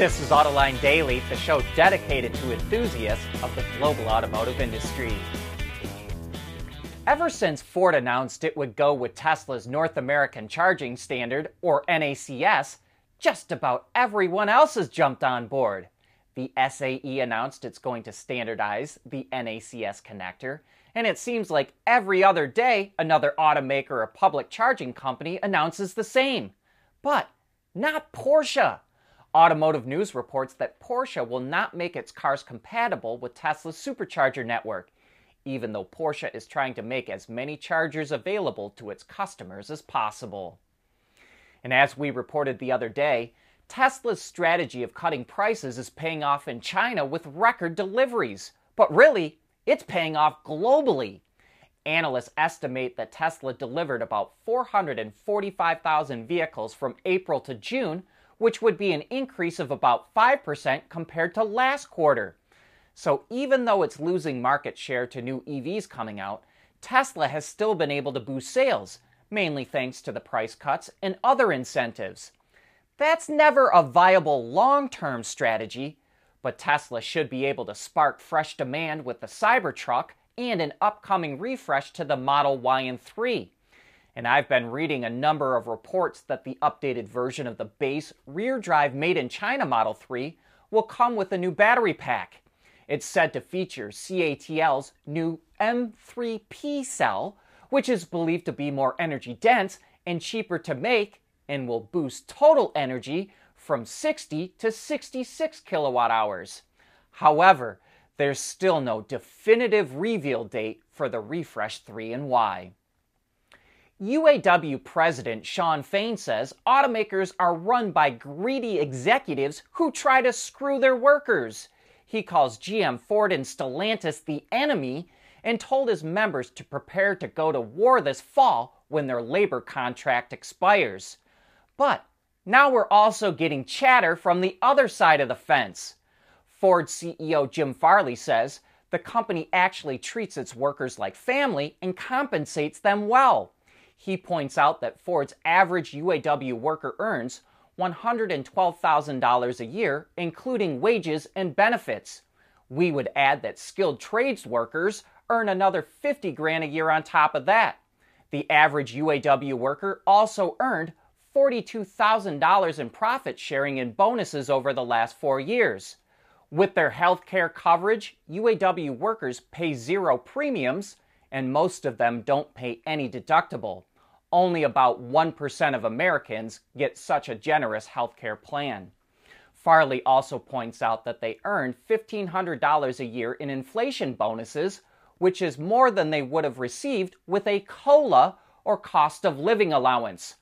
This is Autoline Daily, the show dedicated to enthusiasts of the global automotive industry. Ever since Ford announced it would go with Tesla's North American Charging Standard, or NACS, just about everyone else has jumped on board. The SAE announced it's going to standardize the NACS connector, and it seems like every other day another automaker or public charging company announces the same. But not Porsche. Automotive News reports that Porsche will not make its cars compatible with Tesla's supercharger network, even though Porsche is trying to make as many chargers available to its customers as possible. And as we reported the other day, Tesla's strategy of cutting prices is paying off in China with record deliveries. But really, it's paying off globally. Analysts estimate that Tesla delivered about 445,000 vehicles from April to June which would be an increase of about 5% compared to last quarter. So even though it's losing market share to new EVs coming out, Tesla has still been able to boost sales, mainly thanks to the price cuts and other incentives. That's never a viable long term strategy, but Tesla should be able to spark fresh demand with the Cybertruck and an upcoming refresh to the Model Y and 3. And I've been reading a number of reports that the updated version of the base rear drive made in China Model 3 will come with a new battery pack. It's said to feature CATL's new M3P cell, which is believed to be more energy dense and cheaper to make and will boost total energy from 60 to 66 kilowatt hours. However, there's still no definitive reveal date for the Refresh 3 and Y. UAW President Shawn Fain says automakers are run by greedy executives who try to screw their workers. He calls GM, Ford, and Stellantis the enemy and told his members to prepare to go to war this fall when their labor contract expires. But now we're also getting chatter from the other side of the fence. Ford CEO Jim Farley says the company actually treats its workers like family and compensates them well. He points out that Ford's average UAW worker earns $112,000 a year, including wages and benefits. We would add that skilled trades workers earn another 50 grand a year on top of that. The average UAW worker also earned $42,000 in profit sharing and bonuses over the last four years. With their health care coverage, UAW workers pay zero premiums, and most of them don't pay any deductible only about 1% of Americans get such a generous health care plan. Farley also points out that they earn $1,500 a year in inflation bonuses, which is more than they would have received with a COLA or cost of living allowance.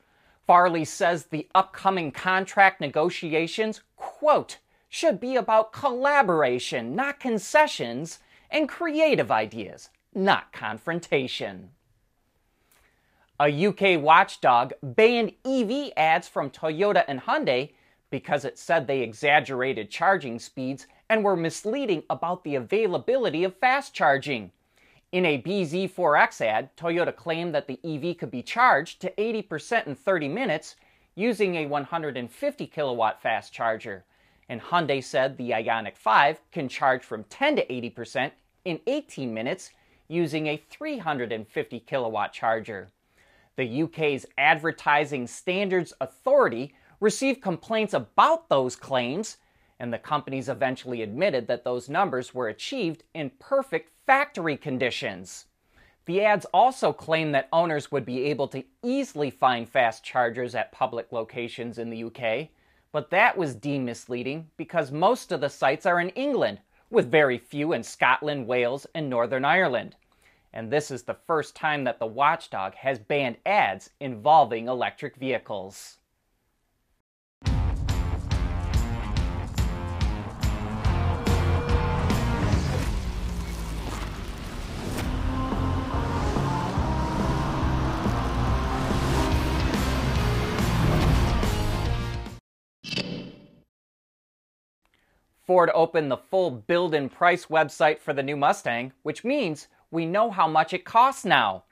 Farley says the upcoming contract negotiations, quote, should be about collaboration, not concessions, and creative ideas, not confrontation. A UK watchdog banned EV ads from Toyota and Hyundai because it said they exaggerated charging speeds and were misleading about the availability of fast charging. In a BZ4X ad, Toyota claimed that the EV could be charged to 80% in 30 minutes using a 150 kilowatt fast charger. And Hyundai said the Ioniq 5 can charge from 10 to 80% in 18 minutes using a 350 kilowatt charger. The UK's Advertising Standards Authority received complaints about those claims, and the companies eventually admitted that those numbers were achieved in perfect factory conditions. The ads also claimed that owners would be able to easily find fast chargers at public locations in the UK, but that was deemed misleading because most of the sites are in England, with very few in Scotland, Wales, and Northern Ireland and this is the first time that the watchdog has banned ads involving electric vehicles. Ford opened the full build and price website for the new Mustang, which means we know how much it costs now.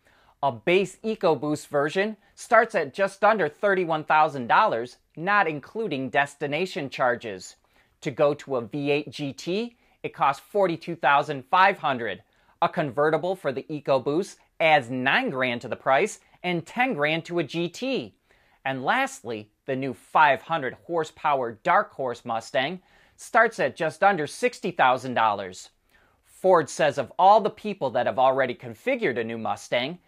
A base EcoBoost version starts at just under $31,000, not including destination charges. To go to a V8 GT, it costs $42,500. A convertible for the EcoBoost adds 9 grand to the price and 10 grand to a GT. And lastly, the new 500 horsepower Dark Horse Mustang starts at just under $60,000. Ford says of all the people that have already configured a new Mustang,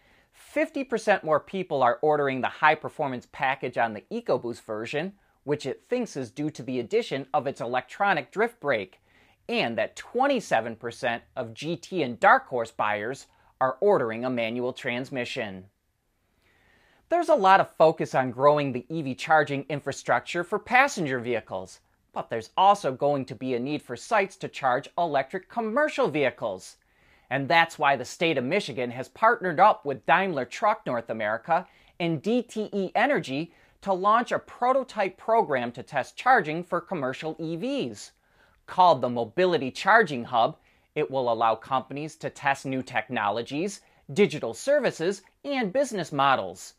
50% more people are ordering the high performance package on the EcoBoost version, which it thinks is due to the addition of its electronic drift brake, and that 27% of GT and Dark Horse buyers are ordering a manual transmission. There's a lot of focus on growing the EV charging infrastructure for passenger vehicles, but there's also going to be a need for sites to charge electric commercial vehicles. And that's why the state of Michigan has partnered up with Daimler Truck North America and DTE Energy to launch a prototype program to test charging for commercial EVs. Called the Mobility Charging Hub, it will allow companies to test new technologies, digital services, and business models.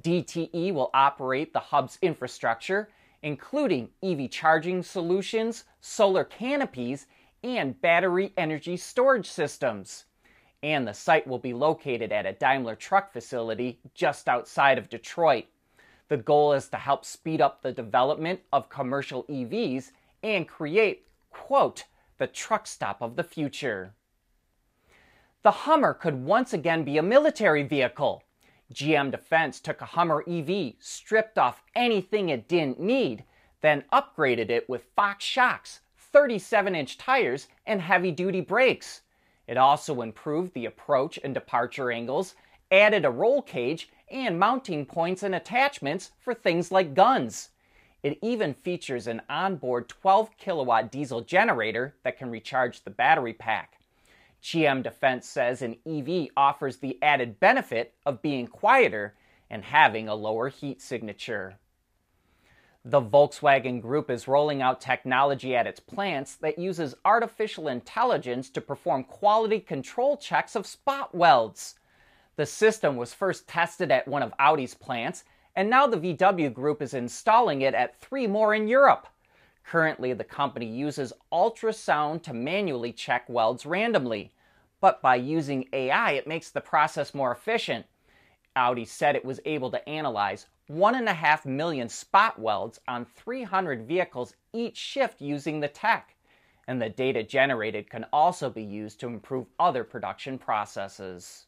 DTE will operate the hub's infrastructure, including EV charging solutions, solar canopies, and battery energy storage systems. And the site will be located at a Daimler truck facility just outside of Detroit. The goal is to help speed up the development of commercial EVs and create, quote, the truck stop of the future. The Hummer could once again be a military vehicle. GM Defense took a Hummer EV, stripped off anything it didn't need, then upgraded it with Fox shocks, 37 inch tires, and heavy duty brakes. It also improved the approach and departure angles, added a roll cage, and mounting points and attachments for things like guns. It even features an onboard 12 kilowatt diesel generator that can recharge the battery pack. GM Defense says an EV offers the added benefit of being quieter and having a lower heat signature. The Volkswagen Group is rolling out technology at its plants that uses artificial intelligence to perform quality control checks of spot welds. The system was first tested at one of Audi's plants, and now the VW Group is installing it at three more in Europe. Currently, the company uses ultrasound to manually check welds randomly, but by using AI, it makes the process more efficient. Audi said it was able to analyze 1.5 million spot welds on 300 vehicles each shift using the tech. And the data generated can also be used to improve other production processes.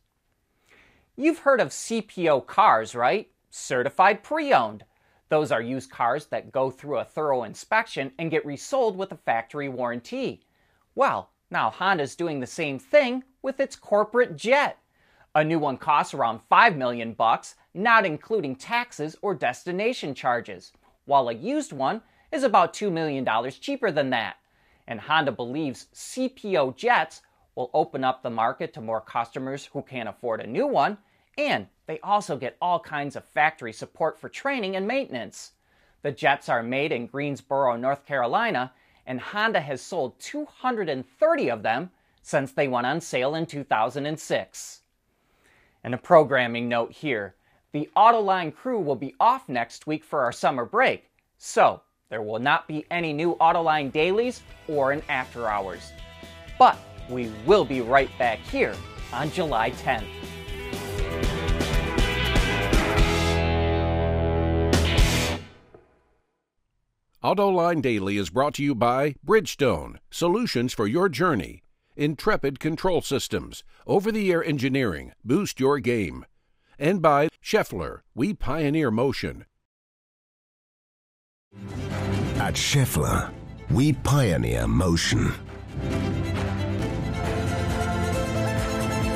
You've heard of CPO cars, right? Certified pre owned. Those are used cars that go through a thorough inspection and get resold with a factory warranty. Well, now Honda's doing the same thing with its corporate jet. A new one costs around 5 million bucks, not including taxes or destination charges, while a used one is about $2 million cheaper than that. And Honda believes CPO jets will open up the market to more customers who can't afford a new one, and they also get all kinds of factory support for training and maintenance. The jets are made in Greensboro, North Carolina, and Honda has sold 230 of them since they went on sale in 2006. And a programming note here the Autoline crew will be off next week for our summer break, so there will not be any new Autoline dailies or an after hours. But we will be right back here on July 10th. AutoLine Daily is brought to you by Bridgestone, solutions for your journey. Intrepid Control Systems, over the air engineering, boost your game. And by Schaeffler, we pioneer motion. At Schaeffler, we pioneer motion.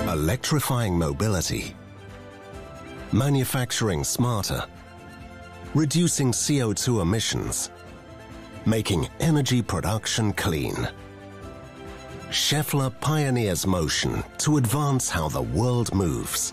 Electrifying mobility, manufacturing smarter, reducing CO2 emissions, making energy production clean. Schaeffler pioneers motion to advance how the world moves.